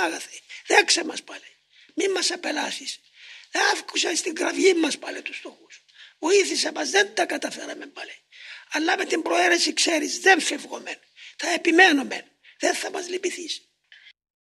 Δεν Δέξε μας πάλι. Μην μας απελάσεις. Αύκουσα στην κραυγή μας πάλι τους στόχους. Βοήθησε μας, δεν τα καταφέραμε πάλι. Αλλά με την προαίρεση ξέρεις δεν φεύγουμε. Θα επιμένουμε. Δεν θα μας λυπηθείς.